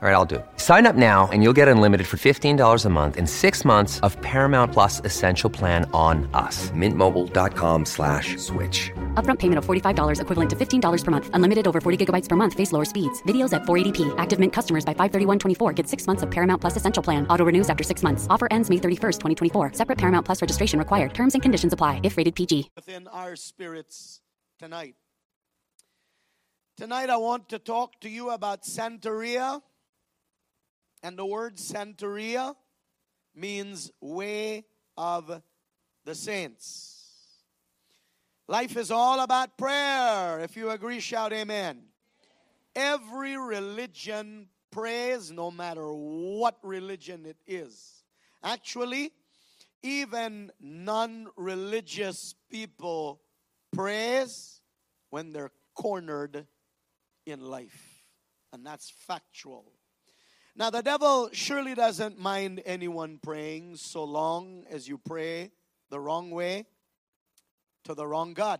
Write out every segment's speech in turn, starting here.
All right, I'll do it. Sign up now and you'll get unlimited for $15 a month in six months of Paramount Plus Essential Plan on us. Mintmobile.com slash switch. Upfront payment of $45 equivalent to $15 per month. Unlimited over 40 gigabytes per month. Face lower speeds. Videos at 480p. Active Mint customers by 531.24 get six months of Paramount Plus Essential Plan. Auto renews after six months. Offer ends May 31st, 2024. Separate Paramount Plus registration required. Terms and conditions apply if rated PG. Within our spirits tonight. Tonight I want to talk to you about Santeria. And the word Santeria means way of the saints. Life is all about prayer. If you agree, shout amen. Every religion prays, no matter what religion it is. Actually, even non-religious people praise when they're cornered in life. And that's factual. Now, the devil surely doesn't mind anyone praying so long as you pray the wrong way to the wrong God.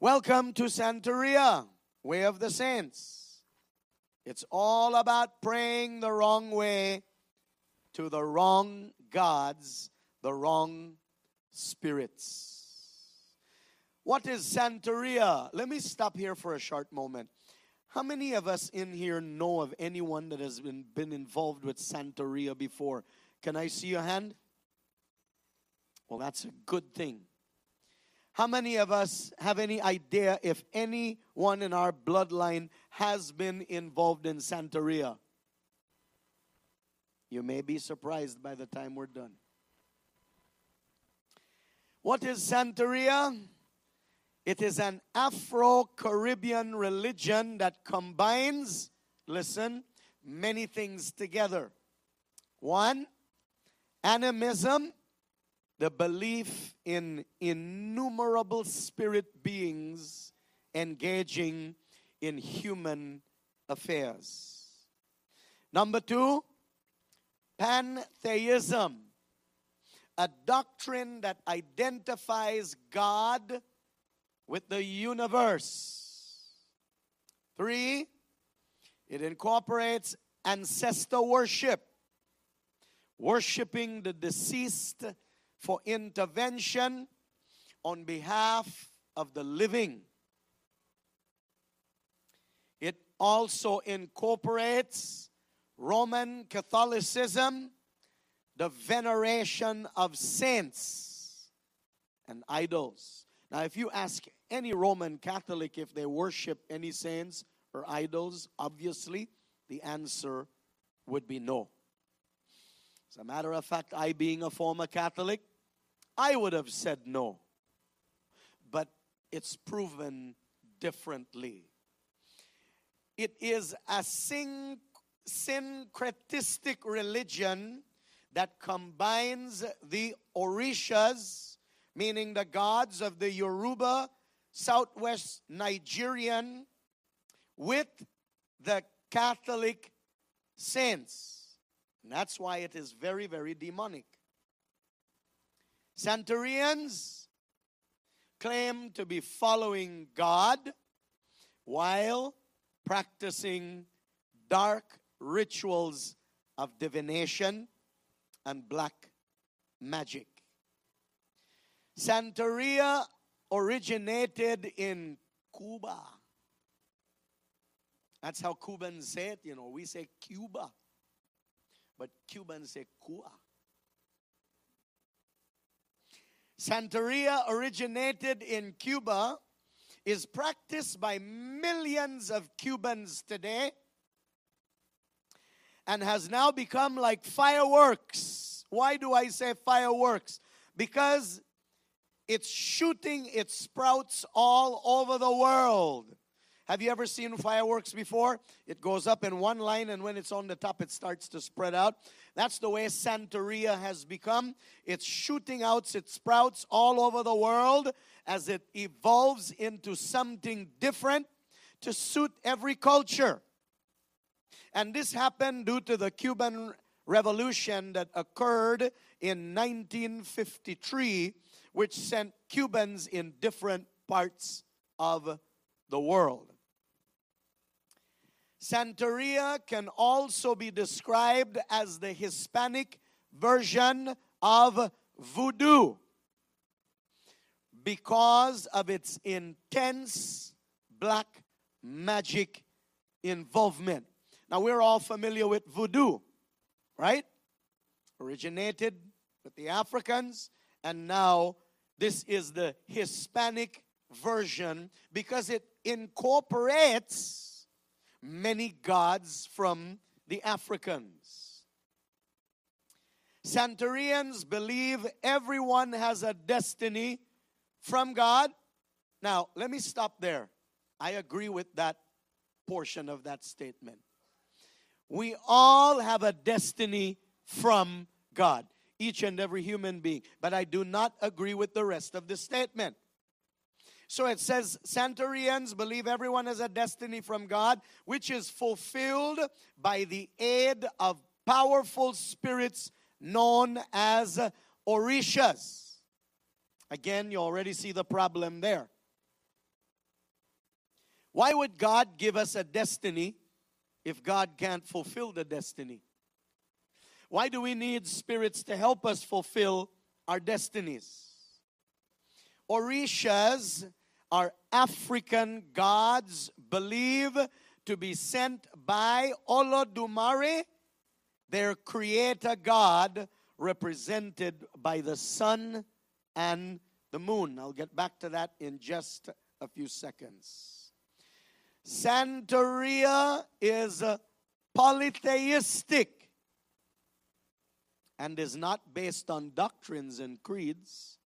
Welcome to Santeria, Way of the Saints. It's all about praying the wrong way to the wrong gods, the wrong spirits. What is Santeria? Let me stop here for a short moment. How many of us in here know of anyone that has been, been involved with Santeria before? Can I see your hand? Well, that's a good thing. How many of us have any idea if anyone in our bloodline has been involved in Santeria? You may be surprised by the time we're done. What is Santeria? It is an Afro Caribbean religion that combines, listen, many things together. One, animism, the belief in innumerable spirit beings engaging in human affairs. Number two, pantheism, a doctrine that identifies God with the universe. Three, it incorporates ancestor worship, worshiping the deceased for intervention on behalf of the living. It also incorporates Roman Catholicism, the veneration of saints and idols. Now, if you ask any Roman Catholic if they worship any saints or idols, obviously the answer would be no. As a matter of fact, I being a former Catholic, I would have said no. But it's proven differently. It is a syn- syncretistic religion that combines the Orishas, meaning the gods of the Yoruba, Southwest Nigerian, with the Catholic saints. And that's why it is very, very demonic. Santerians claim to be following God while practicing dark rituals of divination and black magic. Santeria originated in Cuba. That's how Cubans say it, you know. We say Cuba, but Cubans say Cuba. Santeria originated in Cuba, is practiced by millions of Cubans today, and has now become like fireworks. Why do I say fireworks? Because it's shooting its sprouts all over the world. Have you ever seen fireworks before? It goes up in one line, and when it's on the top, it starts to spread out. That's the way Santeria has become. It's shooting out its sprouts all over the world as it evolves into something different to suit every culture. And this happened due to the Cuban revolution that occurred in 1953, which sent Cubans in different parts of the world. Santeria can also be described as the Hispanic version of voodoo because of its intense black magic involvement. Now, we're all familiar with voodoo, right? Originated with the Africans, and now this is the Hispanic version because it incorporates many gods from the Africans. Santerians believe everyone has a destiny from God. Now, let me stop there. I agree with that portion of that statement. We all have a destiny from God, each and every human being. But I do not agree with the rest of the statement. So it says, Santerians believe everyone has a destiny from God, which is fulfilled by the aid of powerful spirits known as Orishas. Again, you already see the problem there. Why would God give us a destiny if God can't fulfill the destiny? Why do we need spirits to help us fulfill our destinies? Orishas are African gods believed to be sent by Olodumare, their creator god, represented by the sun and the moon. I'll get back to that in just a few seconds. Santeria is polytheistic and is not based on doctrines and creeds,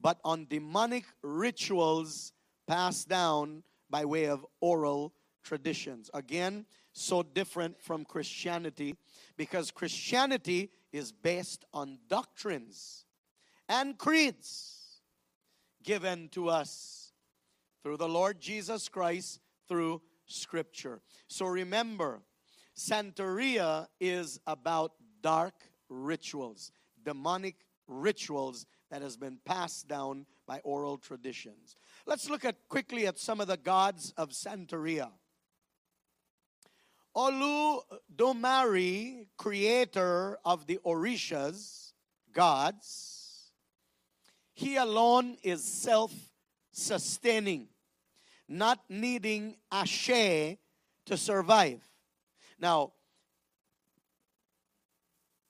but on demonic rituals passed down by way of oral traditions. Again, so different from Christianity because Christianity is based on doctrines and creeds given to us through the Lord Jesus Christ through Scripture. So remember, Santeria is about dark rituals, demonic rituals that has been passed down by oral traditions. Let's look at quickly at some of the gods of Santeria. Olu Domari, creator of the Orishas, gods, he alone is self sustaining, not needing Ashe to survive. Now,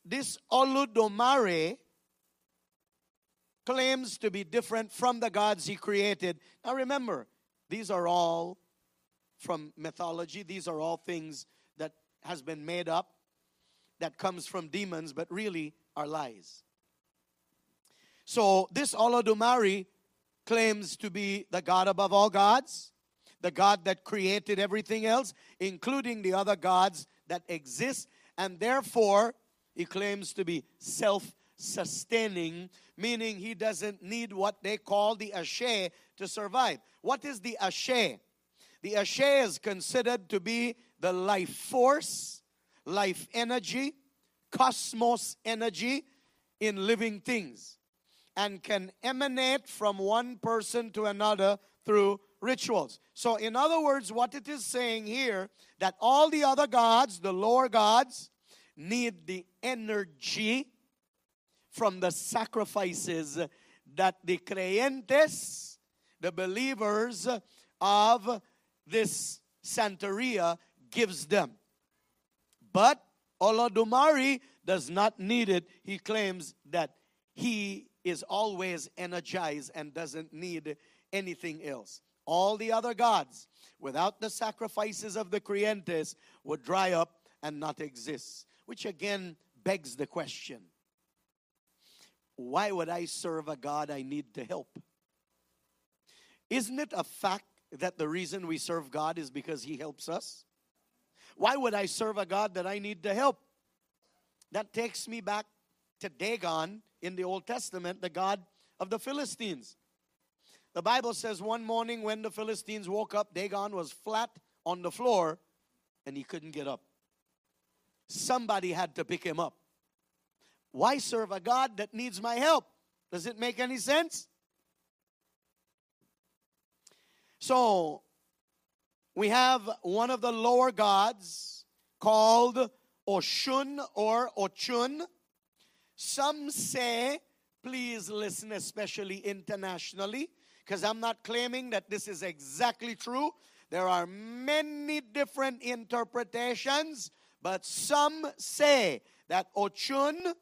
this Olodumare claims to be different from the gods he created. Now remember, these are all from mythology. These are all things that has been made up that comes from demons but really are lies. So this Olodumare claims to be the God above all gods, the God that created everything else, including the other gods that exist, and therefore he claims to be self sustaining, meaning he doesn't need what they call the ashe to survive. What is the ashe? The ashe is considered to be the life force, life energy, cosmos energy in living things and can emanate from one person to another through rituals. So, in other words, what it is saying here that all the other gods, the lower gods, need the energy from the sacrifices that the creyentes, the believers of this Santeria, gives them. But Olodumare does not need it. He claims that he is always energized and doesn't need anything else. All the other gods, without the sacrifices of the creyentes, would dry up and not exist. Which again begs the question why would I serve a God I need to help? Isn't it a fact that the reason we serve God is because He helps us? Why would I serve a God that I need to help? That takes me back to Dagon in the Old Testament, the God of the Philistines. The Bible says one morning when the Philistines woke up, Dagon was flat on the floor and he couldn't get up. Somebody had to pick him up. Why serve a God that needs my help? Does it make any sense? So, we have one of the lower gods called Oshun or Ochun. Some say, please listen, especially internationally, because I'm not claiming that this is exactly true. There are many different interpretations, but some say that Ochun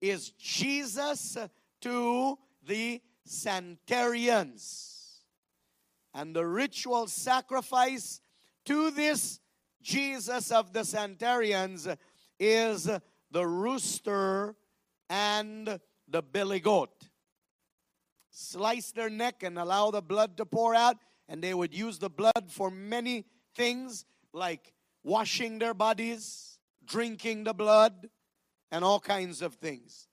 is Jesus to the Santerians. And the ritual sacrifice to this Jesus of the Santerians is the rooster and the billy goat. Slice their neck and allow the blood to pour out, and they would use the blood for many things like washing their bodies, drinking the blood, and all kinds of things.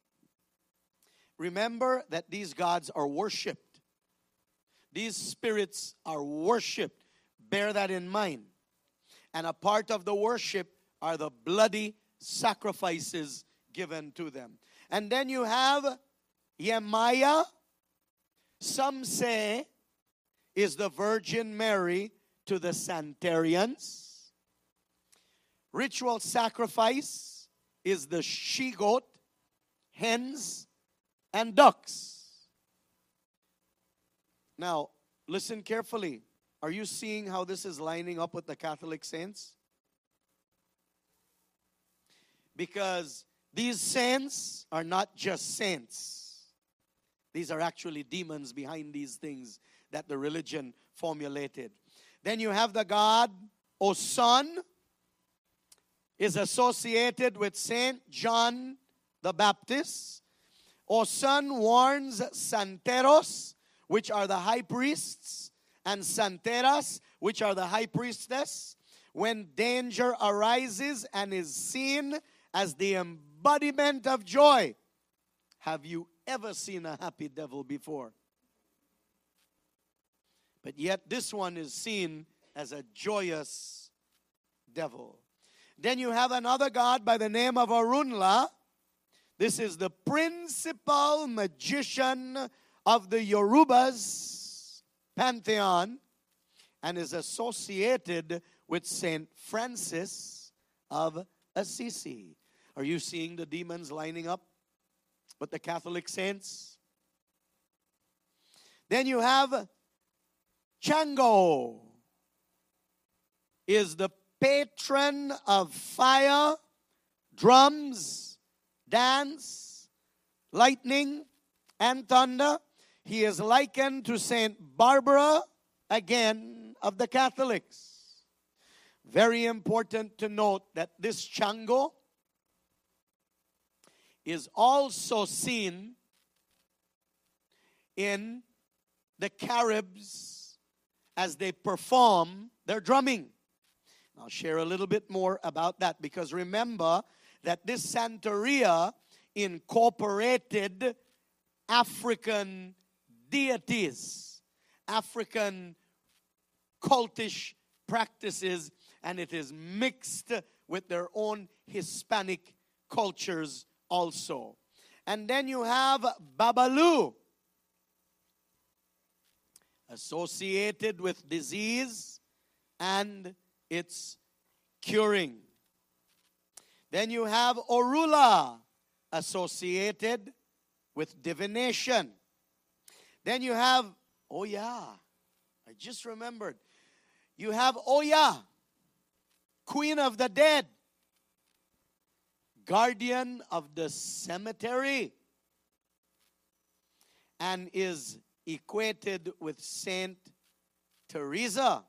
Remember that these gods are worshiped. These spirits are worshiped. Bear that in mind. And a part of the worship are the bloody sacrifices given to them. And then you have Yemaya, some say is the Virgin Mary to the Santerians. Ritual sacrifice is the she goat, hens, and ducks. Now, listen carefully. Are you seeing how this is lining up with the Catholic saints? Because these saints are not just saints, these are actually demons behind these things that the religion formulated. Then you have the God, Osun, is associated with Saint John the Baptist. Osun warns Santeros, which are the high priests, and Santeras, which are the high priestess, when danger arises and is seen as the embodiment of joy. Have you ever seen a happy devil before? But yet, this one is seen as a joyous devil. Then you have another god by the name of Arunla. This is the principal magician of the Yorubas pantheon and is associated with Saint Francis of Assisi. Are you seeing the demons lining up with the Catholic saints? Then you have Chango is the patron of fire, drums, dance, lightning, and thunder. He is likened to Saint Barbara, again, of the Catholics. Very important to note that this Chango is also seen in the Caribs as they perform their drumming. I'll share a little bit more about that because remember that this Santeria incorporated African deities, African cultish practices, and it is mixed with their own Hispanic cultures also. And then you have Babalu, associated with disease and its curing. Then you have Orula, associated with divination. Then you have, oh yeah, I just remembered. You have Oya, queen of the dead, guardian of the cemetery, and is equated with Saint Teresa.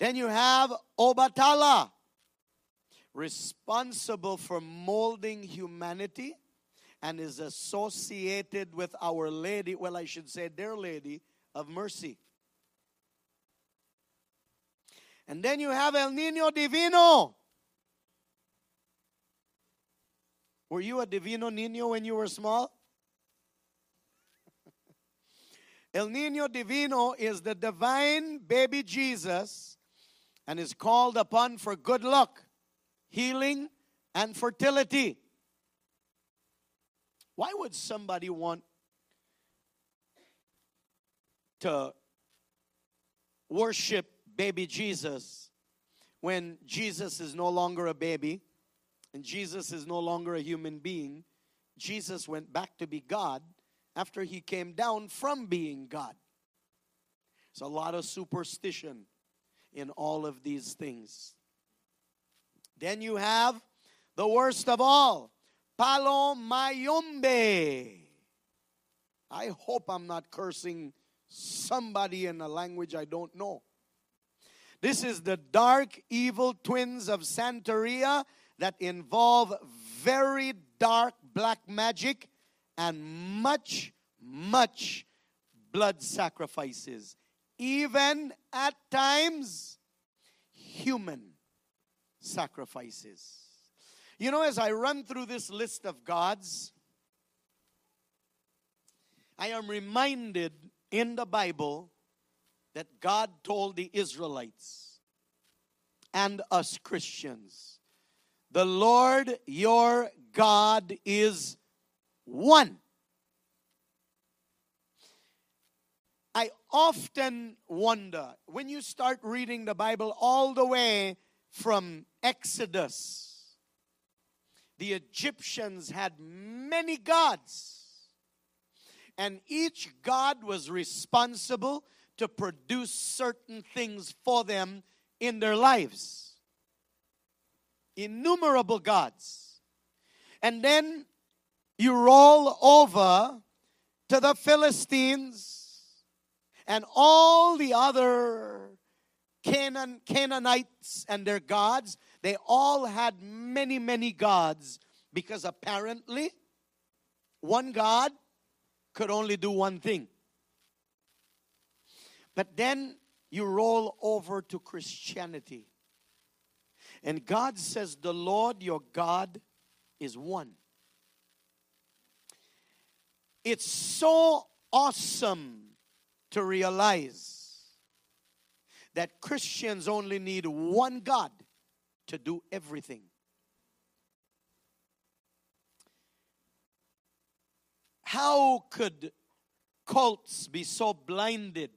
Then you have Obatala, responsible for molding humanity and is associated with Our Lady, well, I should say, their Lady of Mercy. And then you have El Nino Divino. Were you a Divino Nino when you were small? El Nino Divino is the divine baby Jesus and is called upon for good luck healing, and fertility. Why would somebody want to worship baby Jesus when Jesus is no longer a baby and Jesus is no longer a human being? Jesus went back to be God after he came down from being God. It's a lot of superstition in all of these things. Then you have the worst of all, Palo Mayombe. I hope I'm not cursing somebody in a language I don't know. This is the dark, evil twins of Santeria that involve very dark black magic and much, much blood sacrifices even at times human sacrifices. You know, as I run through this list of gods, I am reminded in the Bible that God told the Israelites and us Christians, the Lord your God is one. I often wonder when you start reading the Bible all the way from Exodus, the Egyptians had many gods, and each god was responsible to produce certain things for them in their lives. Innumerable gods. And then you roll over to the Philistines and all the other Canaan, Canaanites and their gods, they all had many, many gods because apparently one God could only do one thing. But then you roll over to Christianity. And God says, The Lord your God is one. It's so awesome to realize that Christians only need one God to do everything. How could cults be so blinded,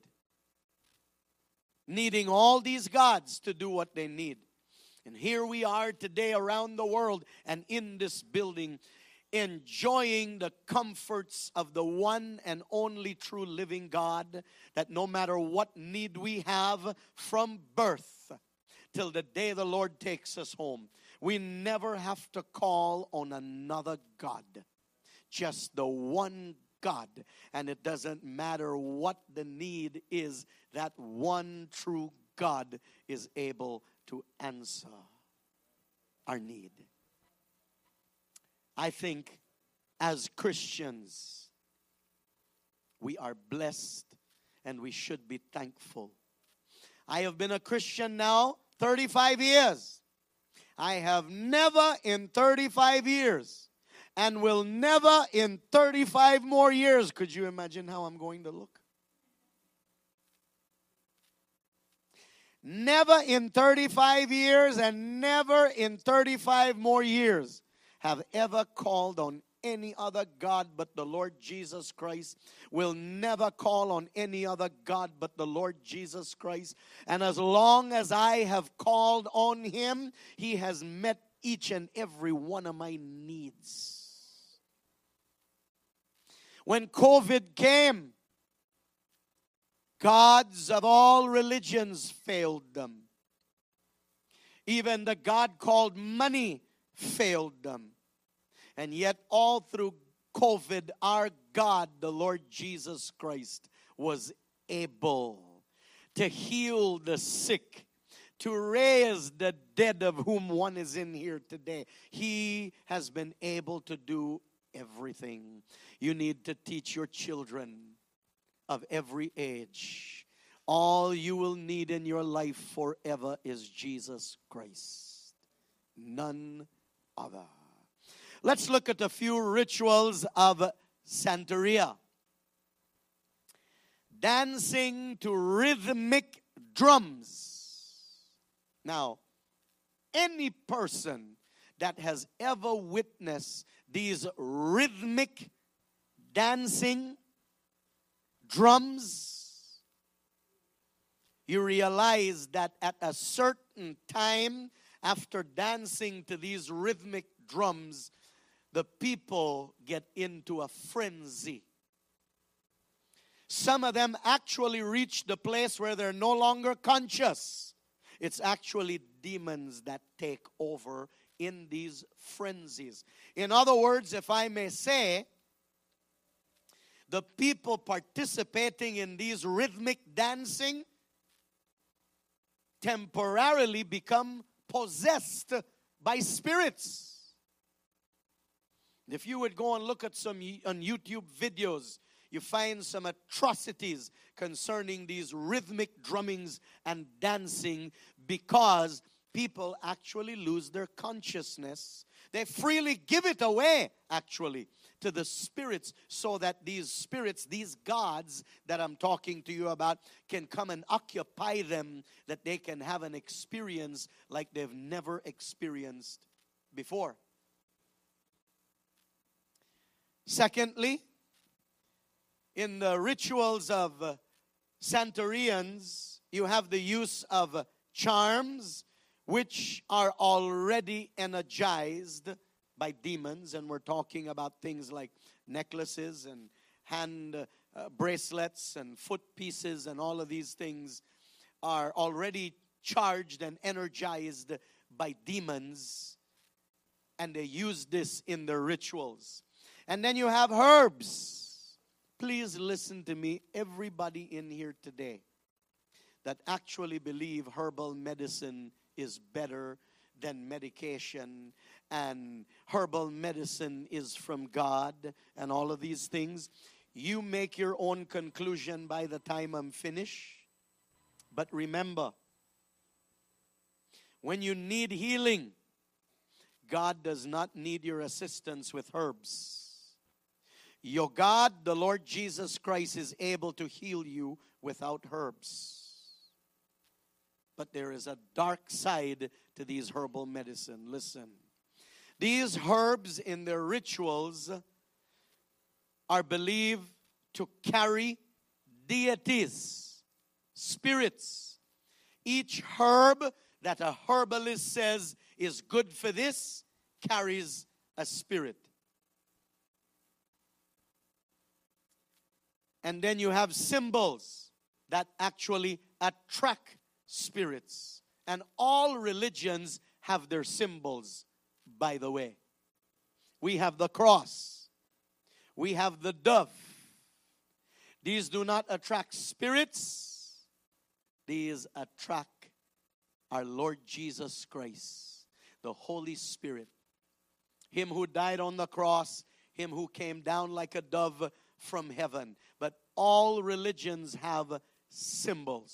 needing all these gods to do what they need? And here we are today around the world and in this building enjoying the comforts of the one and only true living God, that no matter what need we have from birth till the day the Lord takes us home, we never have to call on another God, just the one God. And it doesn't matter what the need is, that one true God is able to answer our need. I think as Christians, we are blessed and we should be thankful. I have been a Christian now 35 years. I have never in 35 years and will never in 35 more years. Could you imagine how I'm going to look? Never in 35 years and never in 35 more years have ever called on any other God but the Lord Jesus Christ, will never call on any other God but the Lord Jesus Christ. And as long as I have called on Him, He has met each and every one of my needs. When COVID came, gods of all religions failed them. Even the God called money failed them. And yet, all through COVID, our God, the Lord Jesus Christ, was able to heal the sick, to raise the dead, of whom one is in here today. He has been able to do everything. You need to teach your children of every age. All you will need in your life forever is Jesus Christ, none other. Let's look at a few rituals of Santeria. Dancing to rhythmic drums. Now, any person that has ever witnessed these rhythmic dancing drums, you realize that at a certain time, after dancing to these rhythmic drums, the people get into a frenzy. Some of them actually reach the place where they're no longer conscious. It's actually demons that take over in these frenzies. In other words, if I may say, the people participating in these rhythmic dancing temporarily become possessed by spirits. If you would go and look at some on YouTube videos, you find some atrocities concerning these rhythmic drummings and dancing because people actually lose their consciousness. They freely give it away, actually, to the spirits so that these spirits, these gods that I'm talking to you about, can come and occupy them, that they can have an experience like they've never experienced before. Secondly, in the rituals of uh, Santerians, you have the use of charms which are already energized by demons. And we're talking about things like necklaces and hand uh, bracelets and foot pieces, and all of these things are already charged and energized by demons. And they use this in their rituals. And then you have herbs. Please listen to me, everybody in here today that actually believe herbal medicine is better than medication and herbal medicine is from God and all of these things. You make your own conclusion by the time I'm finished. But remember, when you need healing, God does not need your assistance with herbs. Your God, the Lord Jesus Christ, is able to heal you without herbs. But there is a dark side to these herbal medicine. Listen. These herbs in their rituals are believed to carry deities, spirits. Each herb that a herbalist says is good for this carries a spirit. And then you have symbols that actually attract spirits. And all religions have their symbols, by the way. We have the cross, we have the dove. These do not attract spirits, these attract our Lord Jesus Christ, the Holy Spirit. Him who died on the cross, Him who came down like a dove from heaven. But all religions have symbols.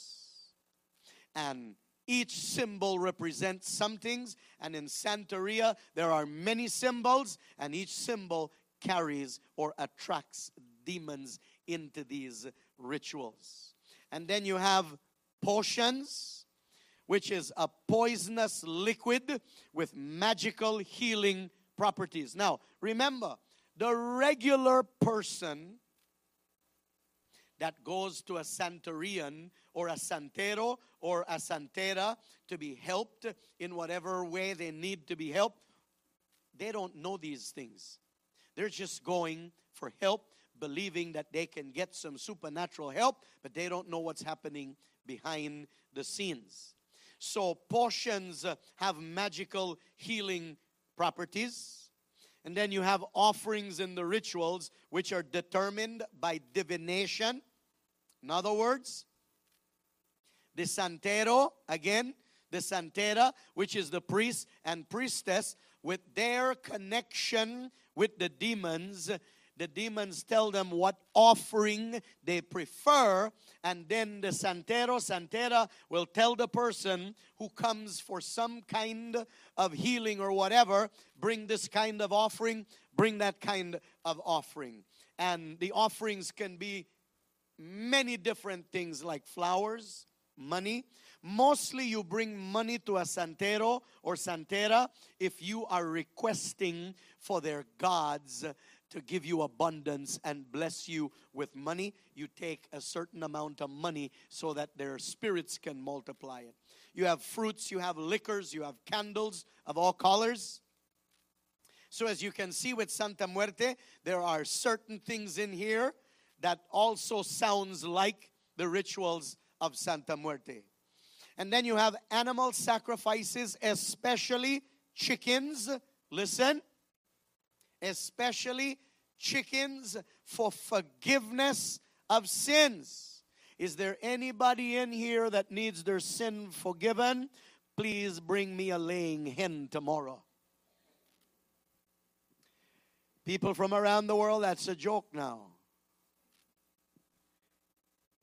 And each symbol represents some things. And in Santeria, there are many symbols, and each symbol carries or attracts demons into these rituals. And then you have potions, which is a poisonous liquid with magical healing properties. Now, remember, the regular person that goes to a Santerian or a Santero or a Santera to be helped in whatever way they need to be helped, they don't know these things. They're just going for help, believing that they can get some supernatural help, but they don't know what's happening behind the scenes. So, potions have magical healing properties. And then you have offerings in the rituals which are determined by divination. In other words, the Santero, again, the Santera, which is the priest and priestess, with their connection with the demons, the demons tell them what offering they prefer, and then the Santero, Santera will tell the person who comes for some kind of healing or whatever, bring this kind of offering, bring that kind of offering. And the offerings can be many different things like flowers, money. Mostly you bring money to a santero or santera if you are requesting for their gods to give you abundance and bless you with money. You take a certain amount of money so that their spirits can multiply it. You have fruits, you have liquors, you have candles of all colors. So, as you can see with Santa Muerte, there are certain things in here that also sounds like the rituals of Santa Muerte. And then you have animal sacrifices, especially chickens. Listen, especially chickens for forgiveness of sins. Is there anybody in here that needs their sin forgiven? Please bring me a laying hen tomorrow. People from around the world, that's a joke now.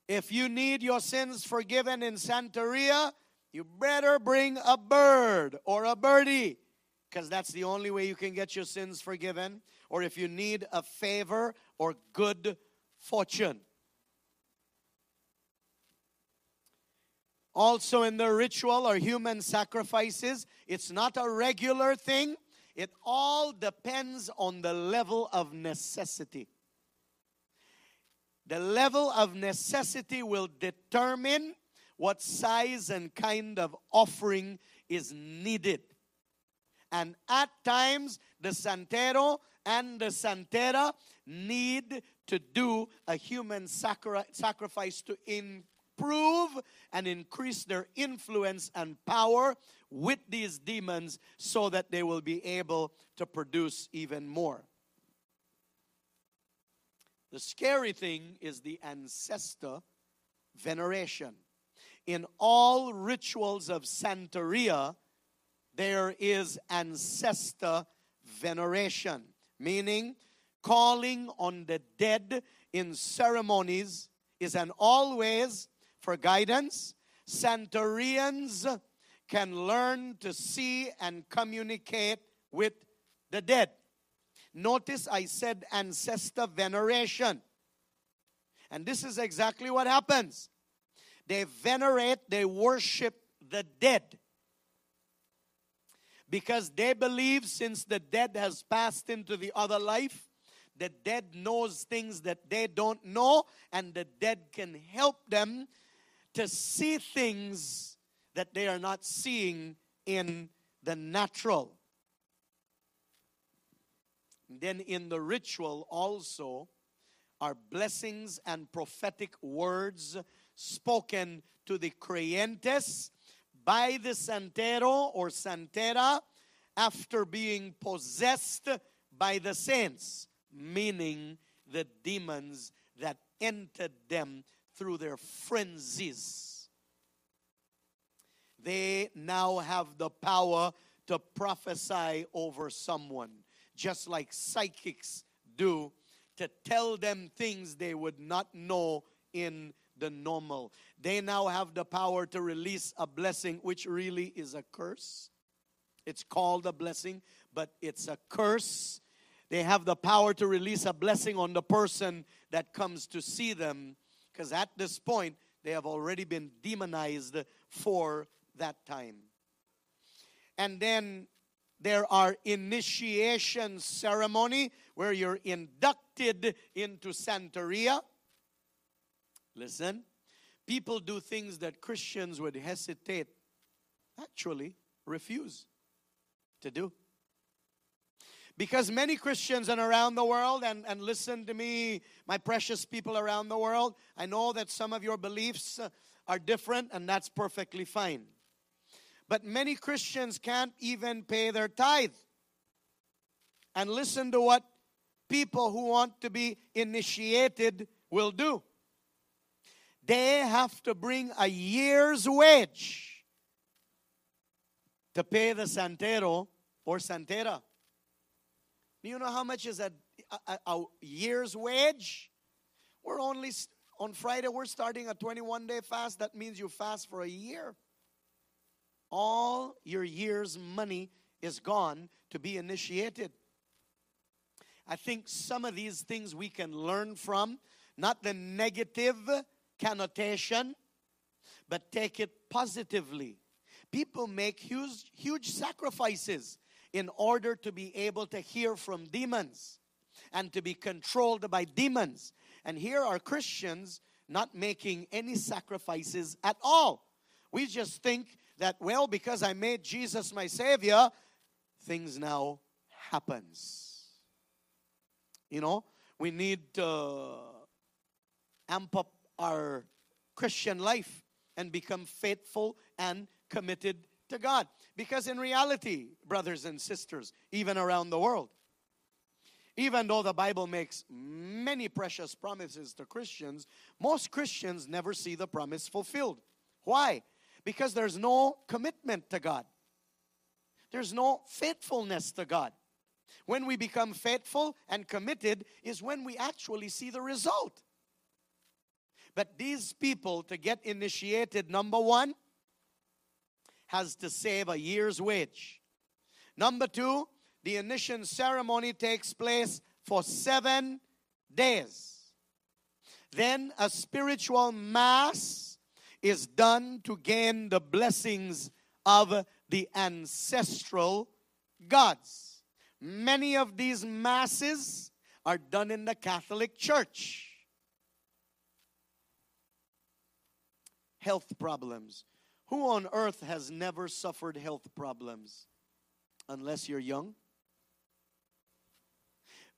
If you need your sins forgiven in Santeria, you better bring a bird or a birdie because that's the only way you can get your sins forgiven. Or if you need a favor or good fortune. Also, in the ritual or human sacrifices, it's not a regular thing. It all depends on the level of necessity. The level of necessity will determine what size and kind of offering is needed. And at times, the santero and the santera need to do a human sacri- sacrifice to improve and increase their influence and power with these demons so that they will be able to produce even more. The scary thing is the ancestor veneration. In all rituals of Santeria, there is ancestor veneration, meaning calling on the dead in ceremonies is an always for guidance. Santerians can learn to see and communicate with the dead. Notice I said ancestor veneration. And this is exactly what happens. They venerate, they worship the dead. Because they believe since the dead has passed into the other life, the dead knows things that they don't know, and the dead can help them to see things that they are not seeing in the natural. Then in the ritual also are blessings and prophetic words spoken to the creyentes by the santero or santera after being possessed by the saints, meaning the demons that entered them through their frenzies. They now have the power to prophesy over someone just like psychics do, to tell them things they would not know in the normal. They now have the power to release a blessing, which really is a curse. It's called a blessing, but it's a curse. They have the power to release a blessing on the person that comes to see them, because at this point, they have already been demonized for that time. And then there are initiation ceremony where you're inducted into Santeria. Listen, people do things that Christians would hesitate, actually refuse to do. Because many Christians and around the world, and, and listen to me, my precious people around the world, I know that some of your beliefs uh, are different, and that's perfectly fine. But many Christians can't even pay their tithe. And listen to what people who want to be initiated will do. They have to bring a year's wage to pay the santero or santera. Do you know how much is a, a, a year's wage? We're only on Friday, we're starting a 21 day fast. That means you fast for a year all your year's money is gone to be initiated. I think some of these things we can learn from, not the negative connotation, but take it positively. People make huge, huge sacrifices in order to be able to hear from demons and to be controlled by demons. And here are Christians not making any sacrifices at all. We just think that, well, because I made Jesus my Savior, things now happens. You know, we need to amp up our Christian life and become faithful and committed to God. Because in reality, brothers and sisters, even around the world, even though the Bible makes many precious promises to Christians, most Christians never see the promise fulfilled. Why? Because there's no commitment to God, there's no faithfulness to God. When we become faithful and committed, is when we actually see the result. But these people, to get initiated, number one, has to save a year's wage. Number two, the initiation ceremony takes place for seven days. Then a spiritual mass is done to gain the blessings of the ancestral gods. Many of these masses are done in the Catholic Church. Health problems. Who on earth has never suffered health problems? Unless you're young.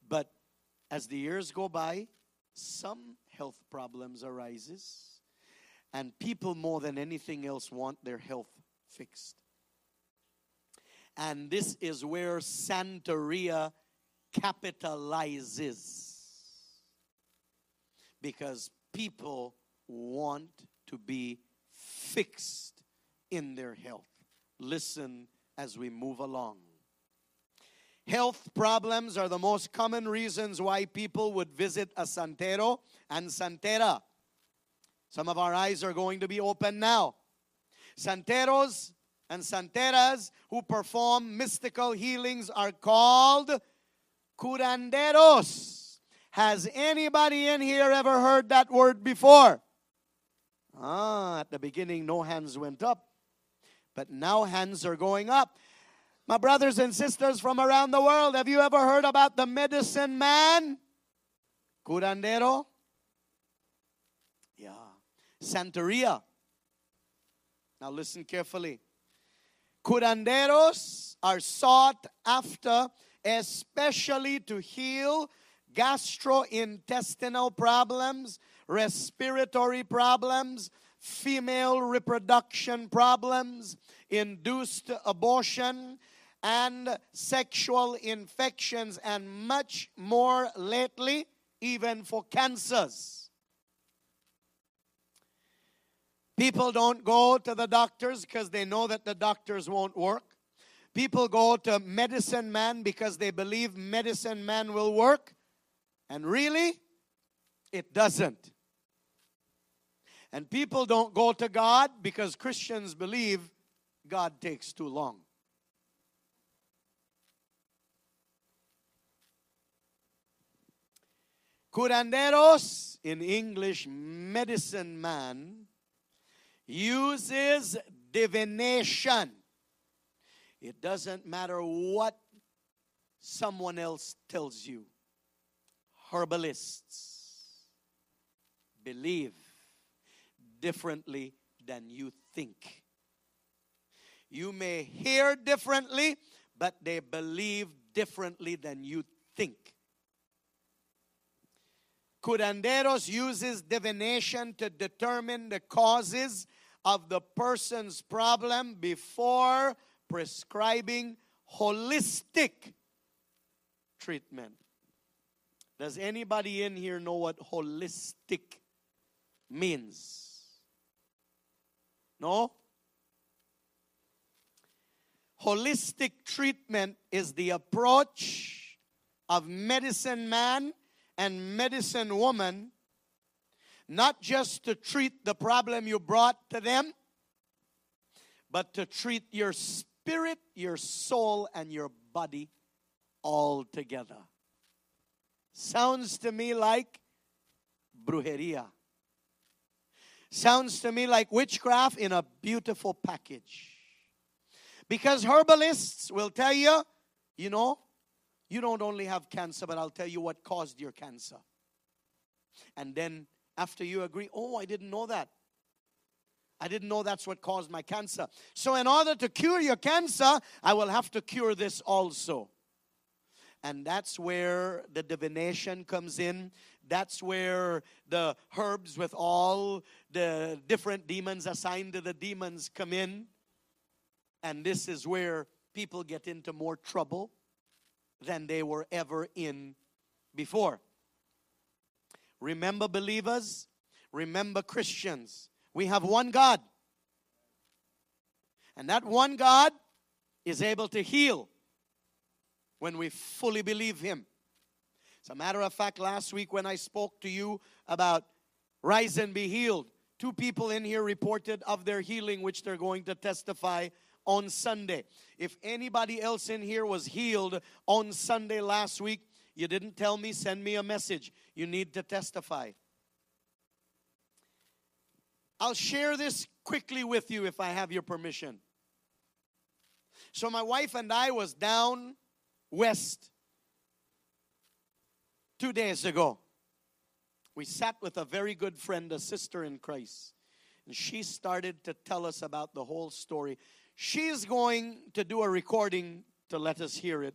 But as the years go by, some health problems arises and people more than anything else want their health fixed. And this is where Santeria capitalizes. Because people want to be fixed in their health. Listen as we move along. Health problems are the most common reasons why people would visit a santero and santera. Some of our eyes are going to be open now. Santeros and santeras who perform mystical healings are called curanderos. Has anybody in here ever heard that word before? Ah, at the beginning, no hands went up, but now hands are going up. My brothers and sisters from around the world, have you ever heard about the medicine man? Curandero? Santeria. Now listen carefully. Curanderos are sought after especially to heal gastrointestinal problems, respiratory problems, female reproduction problems, induced abortion, and sexual infections, and much more lately, even for cancers. People don't go to the doctors because they know that the doctors won't work. People go to medicine man because they believe medicine man will work. And really, it doesn't. And people don't go to God because Christians believe God takes too long. Curanderos, in English, medicine man, uses divination. It doesn't matter what someone else tells you. Herbalists believe differently than you think. You may hear differently, but they believe differently than you think. Curanderos uses divination to determine the causes of the person's problem before prescribing holistic treatment. Does anybody in here know what holistic means? No? Holistic treatment is the approach of medicine man and medicine woman, not just to treat the problem you brought to them, but to treat your spirit, your soul, and your body all together. Sounds to me like brujeria. Sounds to me like witchcraft in a beautiful package. Because herbalists will tell you, you know, you don't only have cancer, but I'll tell you what caused your cancer. And then after you agree, oh, I didn't know that. I didn't know that's what caused my cancer. So, in order to cure your cancer, I will have to cure this also. And that's where the divination comes in. That's where the herbs with all the different demons assigned to the demons come in. And this is where people get into more trouble than they were ever in before. Remember, believers, remember, Christians, we have one God. And that one God is able to heal when we fully believe Him. As a matter of fact, last week when I spoke to you about rise and be healed, two people in here reported of their healing, which they're going to testify on Sunday. If anybody else in here was healed on Sunday last week, you didn't tell me, send me a message. You need to testify. I'll share this quickly with you if I have your permission. So my wife and I was down west 2 days ago. We sat with a very good friend, a sister in Christ, and she started to tell us about the whole story. She's going to do a recording to let us hear it,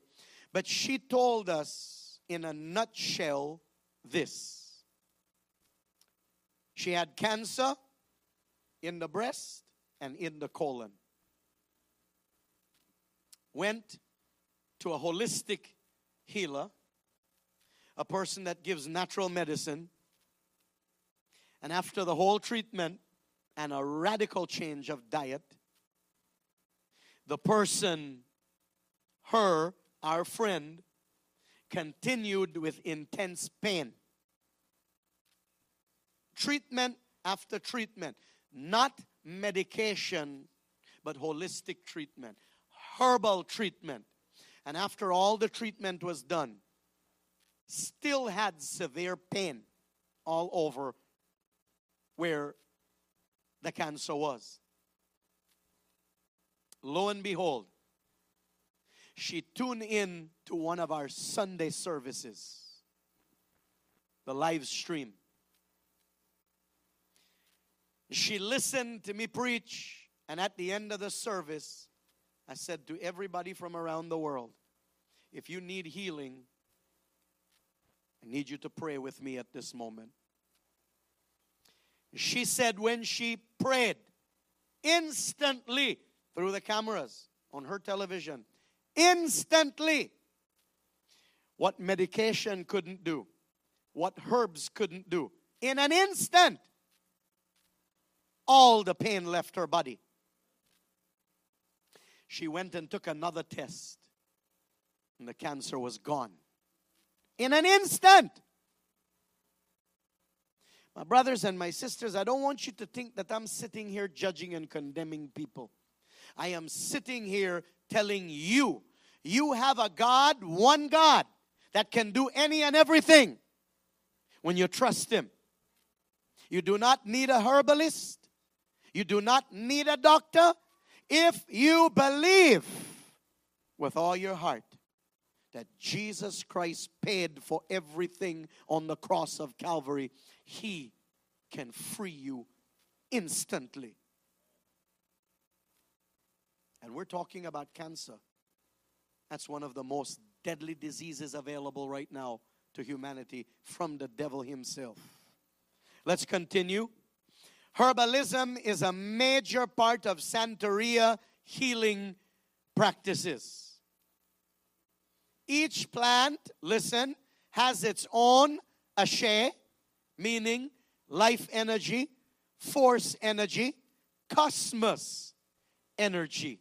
but she told us in a nutshell this. She had cancer in the breast and in the colon. Went to a holistic healer, a person that gives natural medicine. And after the whole treatment and a radical change of diet, the person, her, our friend, continued with intense pain. Treatment after treatment, not medication, but holistic treatment, herbal treatment. And after all the treatment was done, still had severe pain all over where the cancer was. Lo and behold, she tuned in to one of our Sunday services, the live stream. She listened to me preach, and at the end of the service, I said to everybody from around the world, if you need healing, I need you to pray with me at this moment. She said when she prayed, instantly through the cameras on her television, instantly, what medication couldn't do, what herbs couldn't do, in an instant, all the pain left her body. She went and took another test, and the cancer was gone. In an instant. My brothers and my sisters, I don't want you to think that I'm sitting here judging and condemning people. I am sitting here telling you, you have a God, one God, that can do any and everything when you trust Him. You do not need a herbalist, you do not need a doctor, if you believe with all your heart that Jesus Christ paid for everything on the cross of Calvary, He can free you instantly. And we're talking about cancer. That's one of the most deadly diseases available right now to humanity from the devil himself. Let's continue. Herbalism is a major part of Santeria healing practices. Each plant, listen, has its own ashe, meaning life energy, force energy, cosmos energy.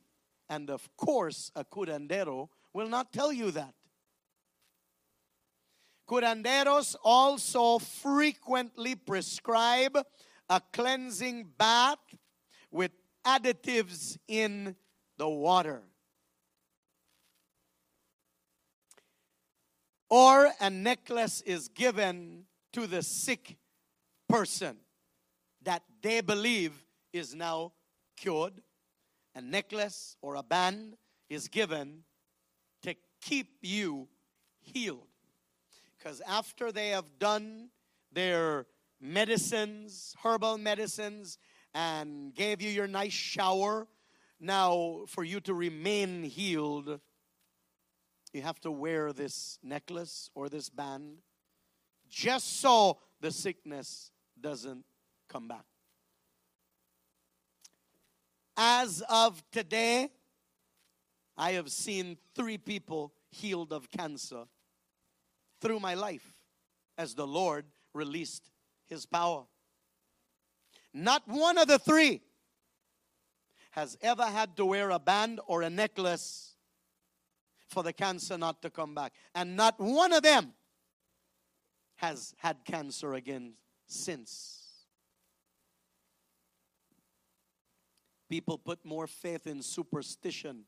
And of course, a curandero will not tell you that. Curanderos also frequently prescribe a cleansing bath with additives in the water. Or a necklace is given to the sick person. that they believe is now cured. A necklace or a band is given to keep you healed. Because after they have done their medicines, herbal medicines, and gave you your nice shower, now for you to remain healed, you have to wear this necklace or this band just so the sickness doesn't come back. As of today, I have seen three people healed of cancer through my life as the Lord released his power. Not one of the three has ever had to wear a band or a necklace for the cancer not to come back. And not one of them has had cancer again since. People put more faith in superstition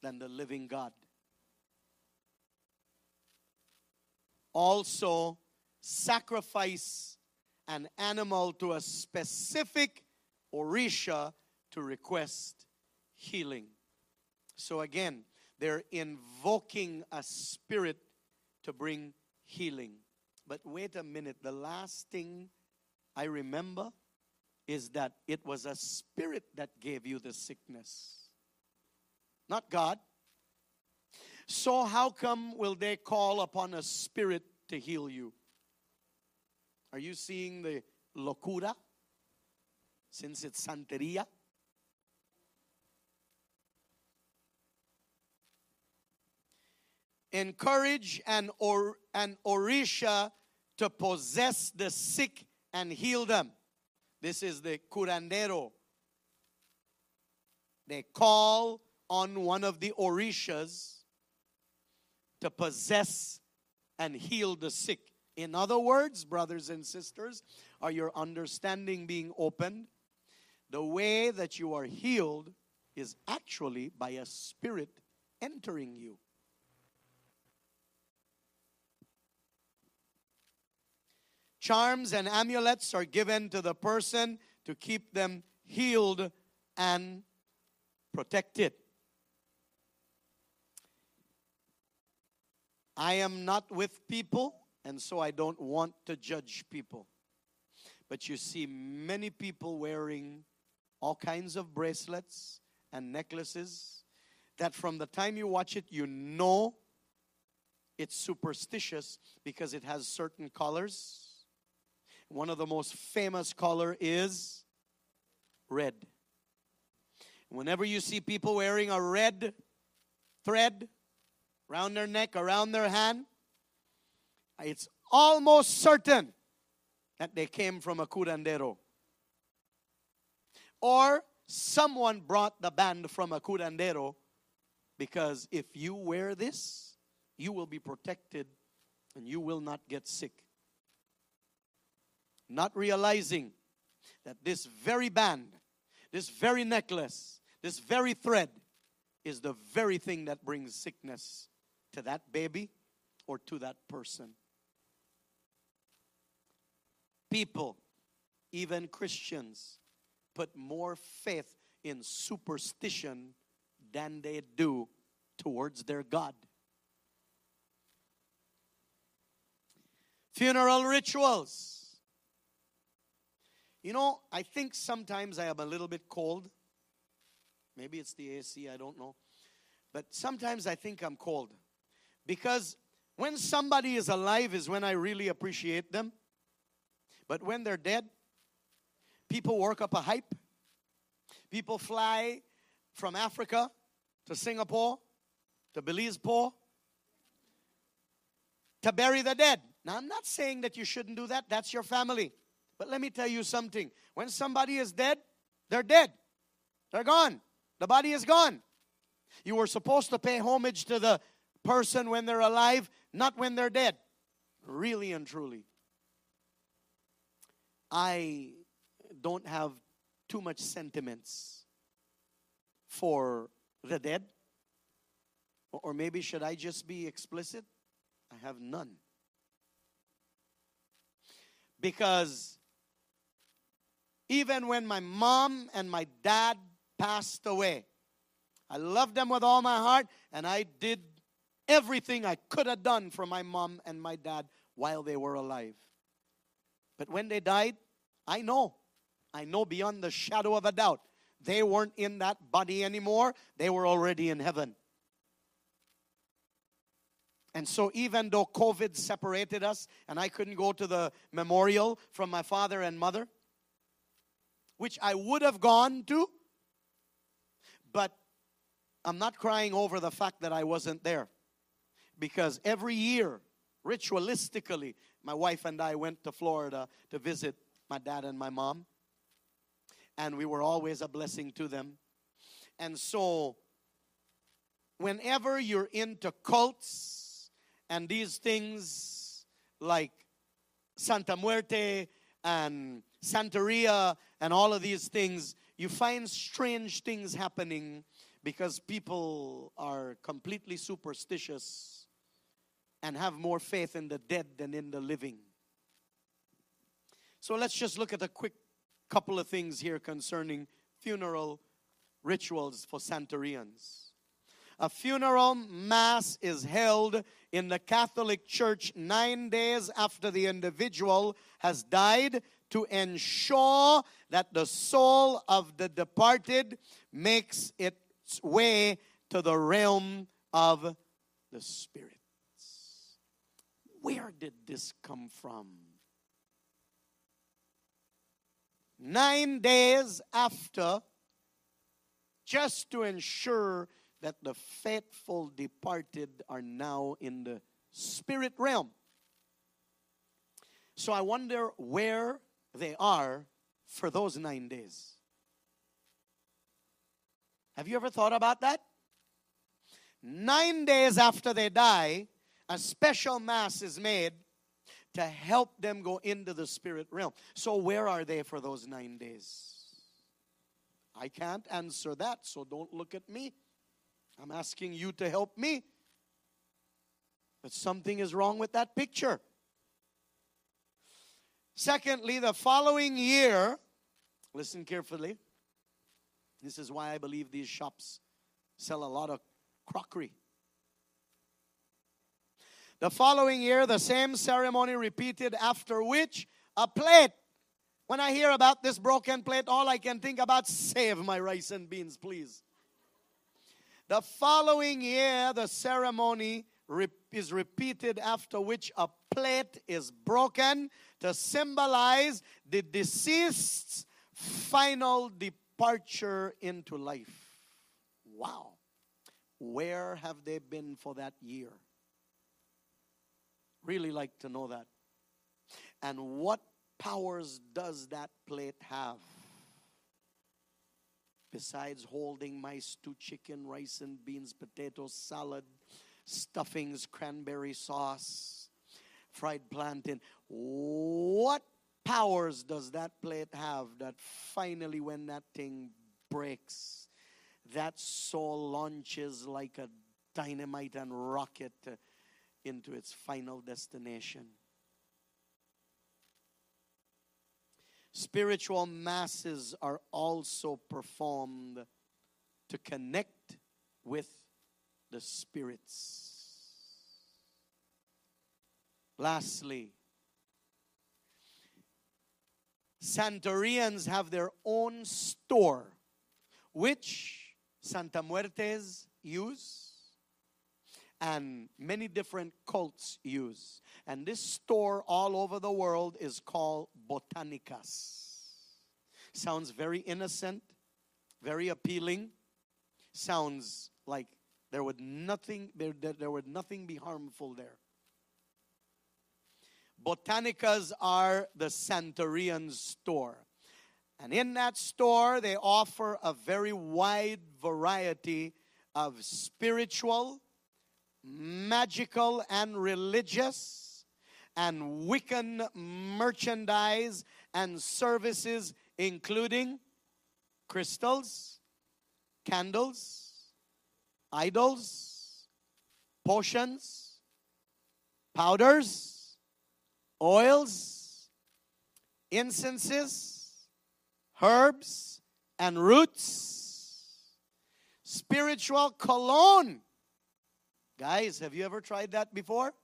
than the living God. Also, sacrifice an animal to a specific orisha to request healing. So, again, they're invoking a spirit to bring healing. But wait a minute, the last thing I remember is that it was a spirit that gave you the sickness, not God. So, how come will they call upon a spirit to heal you? Are you seeing the locura? Since it's Santeria? Encourage an, or, an Orisha to possess the sick and heal them. This is the curandero. They call on one of the Orishas to possess and heal the sick. In other words, brothers and sisters, are your understanding being opened? The way that you are healed is actually by a spirit entering you. Charms and amulets are given to the person to keep them healed and protected. I am not with people, and so I don't want to judge people. But you see many people wearing all kinds of bracelets and necklaces that from the time you watch it, you know it's superstitious because it has certain colors. One of the most famous color is red. Whenever you see people wearing a red thread around their neck, around their hand, it's almost certain that they came from a curandero. Or someone brought the band from a curandero because if you wear this, you will be protected and you will not get sick. Not realizing that this very band, this very necklace, this very thread is the very thing that brings sickness to that baby or to that person. People, even Christians, put more faith in superstition than they do towards their God. Funeral rituals. You know, I think sometimes I am a little bit cold. Maybe it's the AC, I don't know. But sometimes I think I'm cold. Because when somebody is alive is when I really appreciate them. But when they're dead, people work up a hype. People fly from Africa to Singapore to Belize Port to bury the dead. Now, I'm not saying that you shouldn't do that, that's your family. But let me tell you something when somebody is dead, they're dead, they're gone. The body is gone. You were supposed to pay homage to the person when they're alive, not when they're dead. Really and truly. I don't have too much sentiments for the dead. Or maybe should I just be explicit? I have none. Because even when my mom and my dad passed away. I loved them with all my heart, and I did everything I could have done for my mom and my dad while they were alive. But when they died, I know, I know beyond the shadow of a doubt, they weren't in that body anymore. They were already in heaven. And so, even though COVID separated us and I couldn't go to the memorial from my father and mother, which I would have gone to, but I'm not crying over the fact that I wasn't there. Because every year, ritualistically, my wife and I went to Florida to visit my dad and my mom. And we were always a blessing to them. And so, whenever you're into cults and these things like Santa Muerte and Santeria and all of these things, you find strange things happening because people are completely superstitious and have more faith in the dead than in the living. So let's just look at a quick couple of things here concerning funeral rituals for Santerians. A funeral mass is held in the Catholic Church nine days after the individual has died to ensure that the soul of the departed makes its way to the realm of the spirits. Where did this come from? Nine days after, just to ensure that the faithful departed are now in the spirit realm. So I wonder where they are for those nine days. Have you ever thought about that? Nine days after they die, a special mass is made to help them go into the spirit realm. So, where are they for those nine days? I can't answer that, so don't look at me. I'm asking you to help me. But something is wrong with that picture. Secondly, the following year, listen carefully. This is why I believe these shops sell a lot of crockery. The following year, the same ceremony repeated, after which a plate. When I hear about this broken plate, all I can think about save my rice and beans, please. The following year, the ceremony is repeated, after which a plate is broken to symbolize the deceased's final departure into life. Wow. Where have they been for that year? Really like to know that. And what powers does that plate have? Besides holding my stew chicken, rice and beans, potato salad, stuffings, cranberry sauce, fried plantain. What powers does that plate have that finally, when that thing breaks, that soul launches like a dynamite and rocket into its final destination? Spiritual masses are also performed to connect with the spirits. Lastly, Santerians have their own store, which Santa Muertes use and many different cults use. And this store all over the world is called Botanicas. Sounds very innocent, very appealing. Sounds like there would nothing there, there would nothing be harmful there. Botanicas are the Santerian store. And in that store, they offer a very wide variety of spiritual, magical, and religious, and Wiccan merchandise and services, including crystals, candles, idols, potions, powders, oils, incenses, herbs and roots. Spiritual cologne. Guys, have you ever tried that before?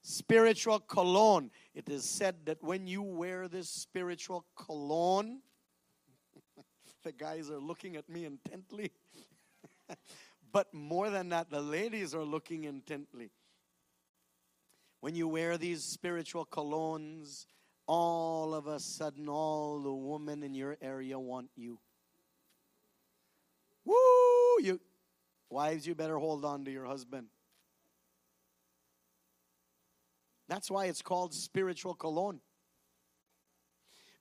Spiritual cologne. It is said that when you wear this spiritual cologne, the guys are looking at me intently. but more than that, the ladies are looking intently. When you wear these spiritual colognes, all of a sudden, all the women in your area want you. Woo! You wives, you better hold on to your husband. That's why it's called spiritual cologne.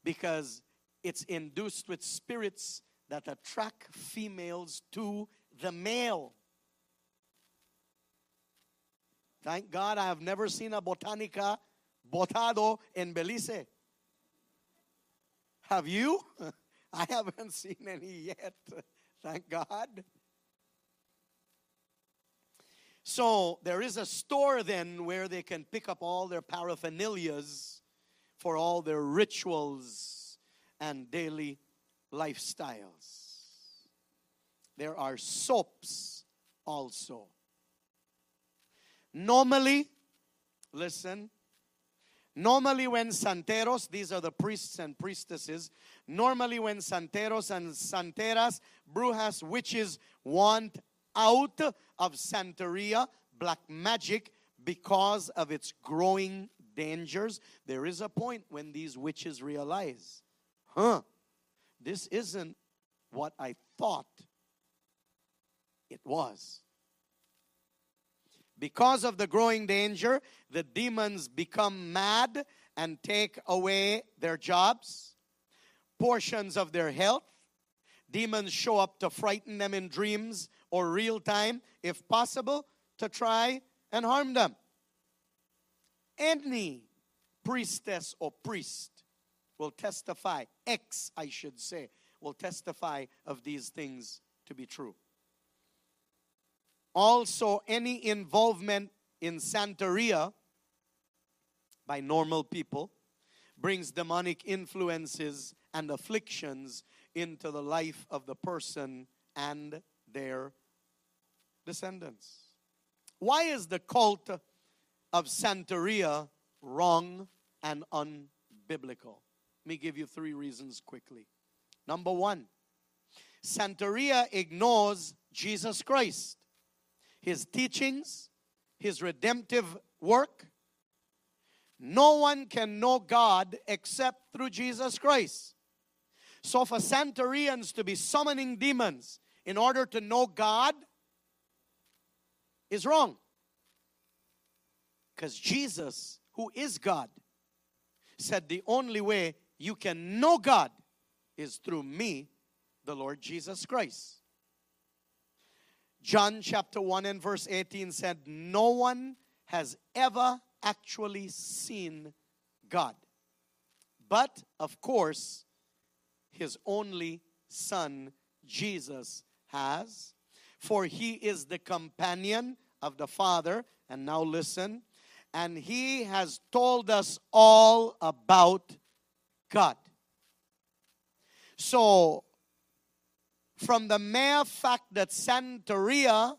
Because it's induced with spirits that attract females to the male. Thank God I have never seen a botanica botado in Belize. Have you? I haven't seen any yet. Thank God. So there is a store then where they can pick up all their paraphernalias for all their rituals and daily lifestyles. There are soaps also. Normally, listen, normally when santeros, these are the priests and priestesses, normally when santeros and santeras, brujas, witches want out of Santeria, black magic, because of its growing dangers, there is a point when these witches realize, huh, this isn't what I thought it was. Because of the growing danger, the demons become mad and take away their jobs, portions of their health. Demons show up to frighten them in dreams or real time, if possible, to try and harm them. Any priestess or priest will testify, ex, I should say, will testify of these things to be true. Also, any involvement in Santeria by normal people brings demonic influences and afflictions into the life of the person and their descendants. Why is the cult of Santeria wrong and unbiblical? Let me give you three reasons quickly. Number one, Santeria ignores Jesus Christ his teachings, his redemptive work. No one can know God except through Jesus Christ. So, for Santerians to be summoning demons in order to know God is wrong. Because Jesus, who is God, said the only way you can know God is through me, the Lord Jesus Christ. John chapter 1 and verse 18 said, No one has ever actually seen God. But, of course, his only Son, Jesus, has. For he is the companion of the Father. And now listen. And he has told us all about God. So, from the mere fact that Santeria,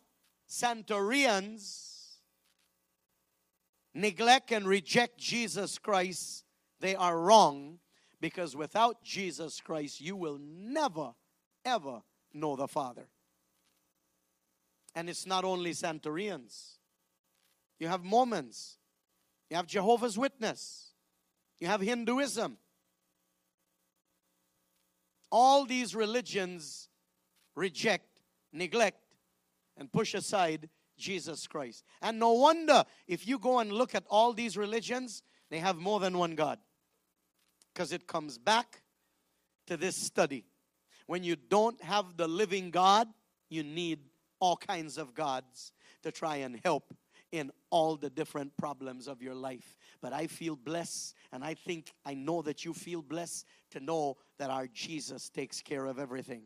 Santerians, neglect and reject Jesus Christ, they are wrong because without Jesus Christ, you will never, ever know the Father. And it's not only Santerians. You have Mormons, you have Jehovah's Witness, you have Hinduism. All these religions reject, neglect, and push aside Jesus Christ. And no wonder if you go and look at all these religions, they have more than one God. Because it comes back to this study. When you don't have the living God, you need all kinds of gods to try and help in all the different problems of your life. But I feel blessed, and I think I know that you feel blessed to know that our Jesus takes care of everything.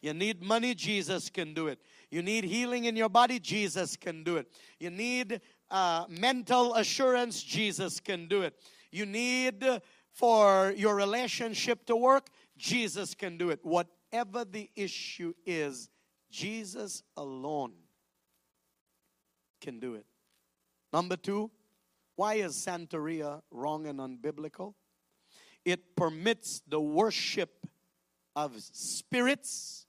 You need money, Jesus can do it. You need healing in your body, Jesus can do it. You need uh, mental assurance, Jesus can do it. You need for your relationship to work, Jesus can do it. Whatever the issue is, Jesus alone can do it. Number two, why is Santeria wrong and unbiblical? It permits the worship of spirits,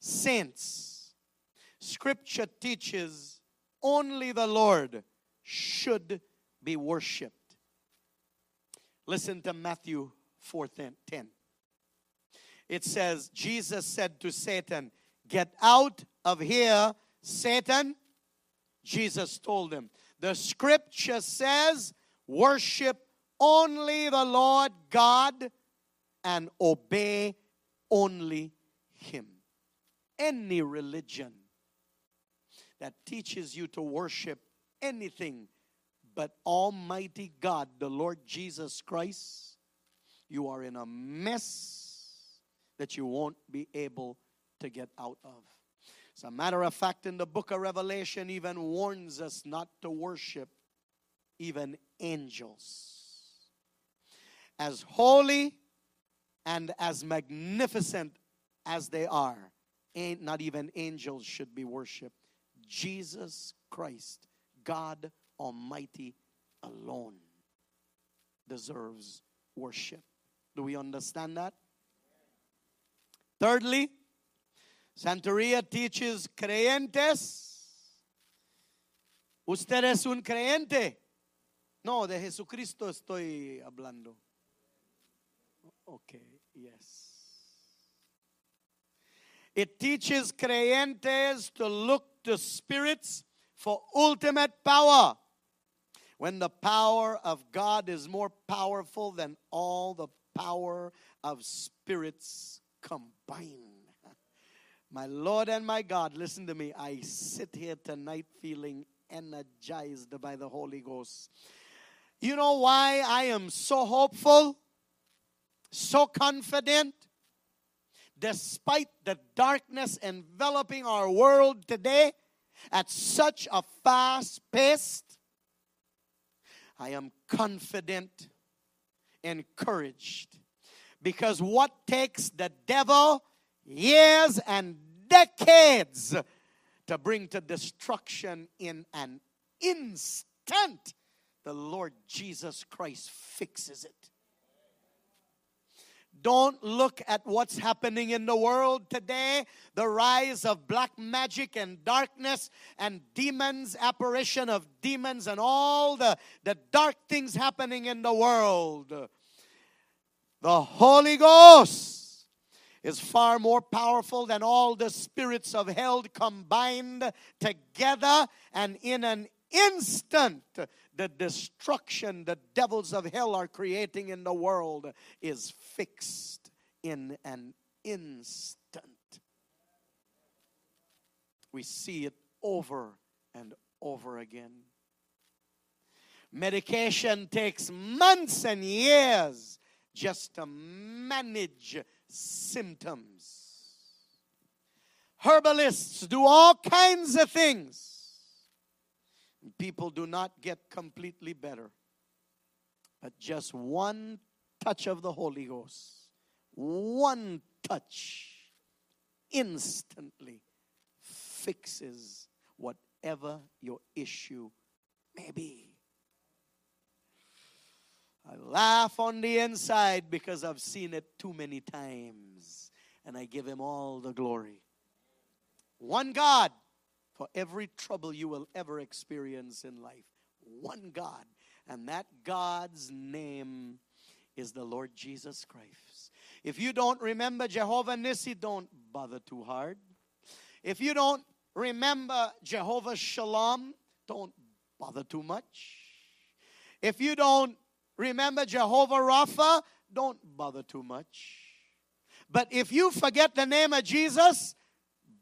saints. Scripture teaches only the Lord should be worshiped. Listen to Matthew 4 10. It says, Jesus said to Satan, Get out of here, Satan. Jesus told him, The scripture says, Worship only the Lord God and obey only Him. Any religion that teaches you to worship anything but Almighty God, the Lord Jesus Christ, you are in a mess that you won't be able to get out of. As a matter of fact, in the book of Revelation, even warns us not to worship even angels. As holy and as magnificent as they are, ain't not even angels should be worshiped. Jesus Christ, God Almighty alone deserves worship. Do we understand that? Thirdly, Santeria teaches creyentes. Usted es un creyente. No, de Jesucristo estoy hablando. Okay, yes. It teaches creyentes to look to spirits for ultimate power. When the power of God is more powerful than all the power of spirits combined. My Lord and my God, listen to me. I sit here tonight feeling energized by the Holy Ghost. You know why I am so hopeful, so confident? Despite the darkness enveloping our world today at such a fast pace, I am confident, encouraged. Because what takes the devil years and decades to bring to destruction in an instant, the Lord Jesus Christ fixes it. Don't look at what's happening in the world today the rise of black magic and darkness and demons, apparition of demons, and all the, the dark things happening in the world. The Holy Ghost is far more powerful than all the spirits of hell combined together, and in an instant, the destruction the devils of hell are creating in the world is fixed in an instant. We see it over and over again. Medication takes months and years just to manage symptoms. Herbalists do all kinds of things. People do not get completely better. But just one touch of the Holy Ghost, one touch, instantly fixes whatever your issue may be. I laugh on the inside because I've seen it too many times. And I give him all the glory. One God for every trouble you will ever experience in life. One God. And that God's name is the Lord Jesus Christ. If you don't remember Jehovah Nissi, don't bother too hard. If you don't remember Jehovah Shalom, don't bother too much. If you don't remember Jehovah Rapha, don't bother too much. But if you forget the name of Jesus,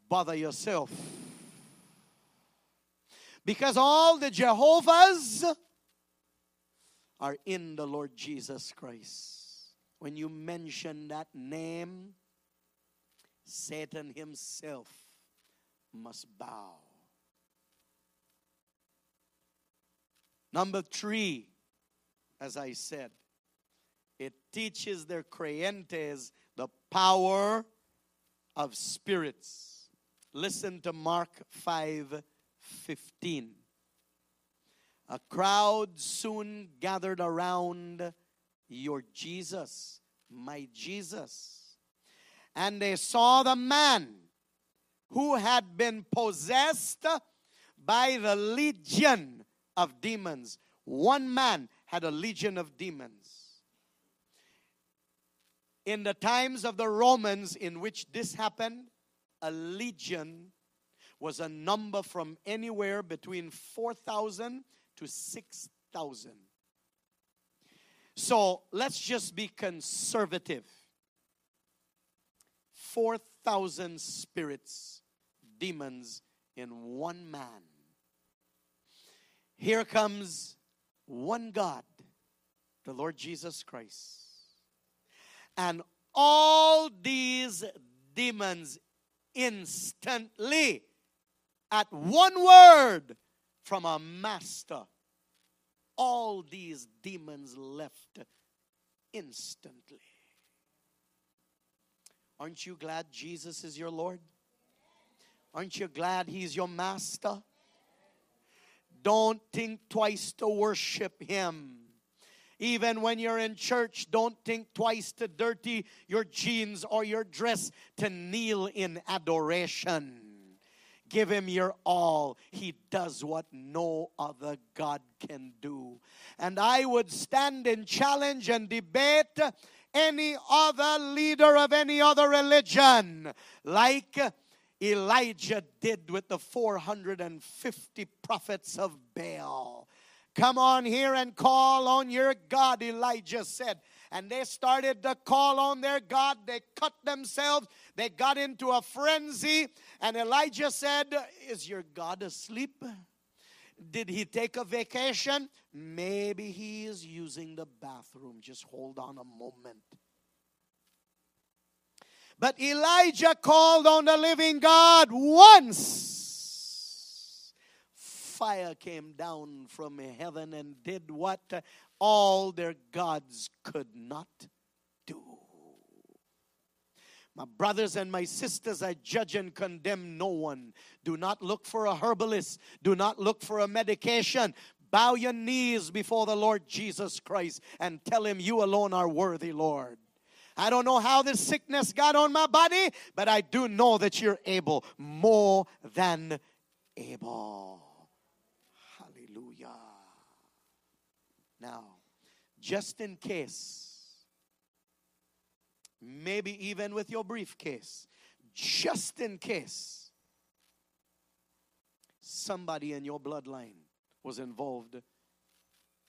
bother yourself. Because all the Jehovahs are in the Lord Jesus Christ. When you mention that name, Satan himself must bow. Number three, as I said, it teaches their creyentes the power of spirits. Listen to Mark 5 15. A crowd soon gathered around your Jesus, my Jesus. And they saw the man who had been possessed by the legion of demons. One man had a legion of demons. In the times of the Romans in which this happened, a legion was a number from anywhere between 4,000 to 6,000. So let's just be conservative. 4,000 spirits, demons in one man. Here comes one God, the Lord Jesus Christ. And all these demons instantly, at one word from a master, all these demons left instantly. Aren't you glad Jesus is your Lord? Aren't you glad He's your master? Don't think twice to worship Him. Even when you're in church, don't think twice to dirty your jeans or your dress to kneel in adoration. Give him your all. He does what no other God can do. And I would stand in challenge and debate any other leader of any other religion, like Elijah did with the 450 prophets of Baal. Come on here and call on your God, Elijah said. And they started to call on their God. They cut themselves. They got into a frenzy. And Elijah said, Is your God asleep? Did he take a vacation? Maybe he is using the bathroom. Just hold on a moment. But Elijah called on the living God once. Fire came down from heaven and did what all their gods could not do. My brothers and my sisters, I judge and condemn no one. Do not look for a herbalist. Do not look for a medication. Bow your knees before the Lord Jesus Christ and tell him, You alone are worthy, Lord. I don't know how this sickness got on my body, but I do know that you're able, more than able. Hallelujah. Now, just in case, maybe even with your briefcase, just in case somebody in your bloodline was involved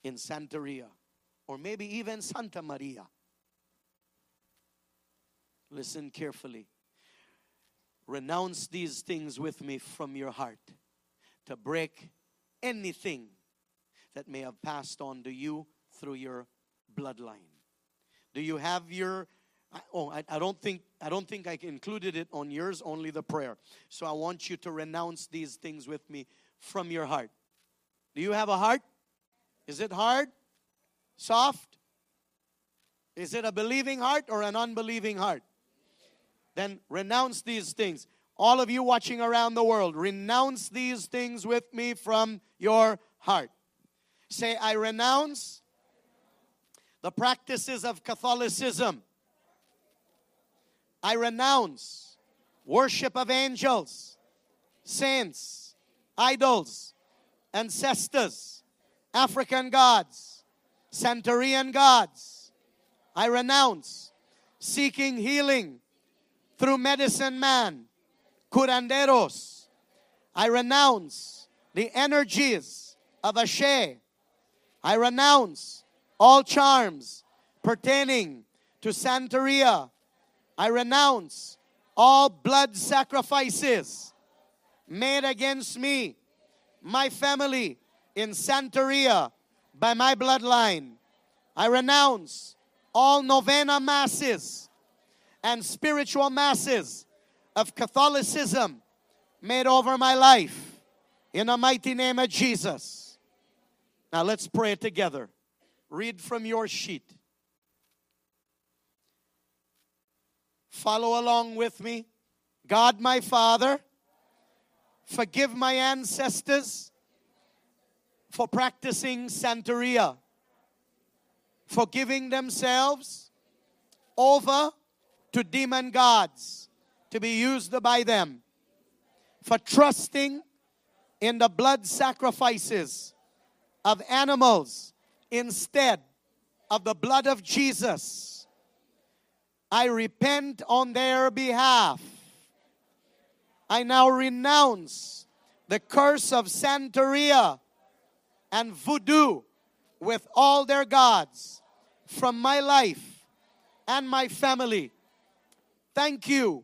in Santeria or maybe even Santa Maria Listen carefully. Renounce these things with me from your heart to break anything that may have passed on to you through your bloodline. Do you have your oh I, I don't think I don't think I included it on yours only the prayer. So I want you to renounce these things with me from your heart. Do you have a heart? Is it hard? Soft? Is it a believing heart or an unbelieving heart? Then renounce these things. All of you watching around the world, renounce these things with me from your heart. Say, I renounce the practices of Catholicism. I renounce worship of angels, saints, idols, ancestors, African gods, Santerian gods. I renounce seeking healing through medicine man, curanderos. I renounce the energies of Ashe. I renounce all charms pertaining to Santeria. I renounce all blood sacrifices made against me, my family in Santeria by my bloodline. I renounce all novena masses and spiritual masses of Catholicism made over my life in the mighty name of Jesus. Now let's pray together. Read from your sheet. Follow along with me. God, my Father, forgive my ancestors for practicing Santeria, for giving themselves over to demon gods to be used by them, for trusting in the blood sacrifices of animals instead of the blood of Jesus. I repent on their behalf. I now renounce the curse of Santeria and voodoo with all their gods from my life and my family. Thank you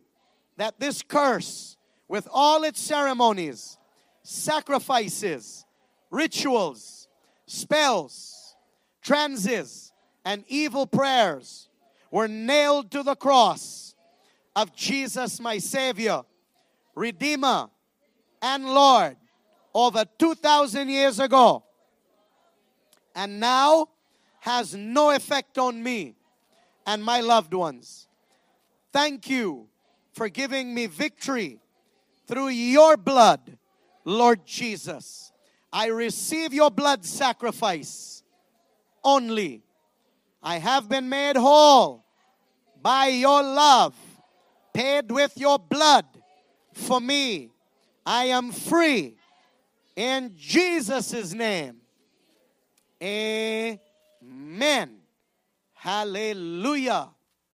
that this curse, with all its ceremonies, sacrifices, rituals, spells, trances, and evil prayers, were nailed to the cross of Jesus, my Savior, Redeemer, and Lord over 2,000 years ago, and now has no effect on me and my loved ones. Thank you for giving me victory through your blood, Lord Jesus. I receive your blood sacrifice only. I have been made whole by your love, paid with your blood for me. I am free in Jesus' name. Amen. Hallelujah.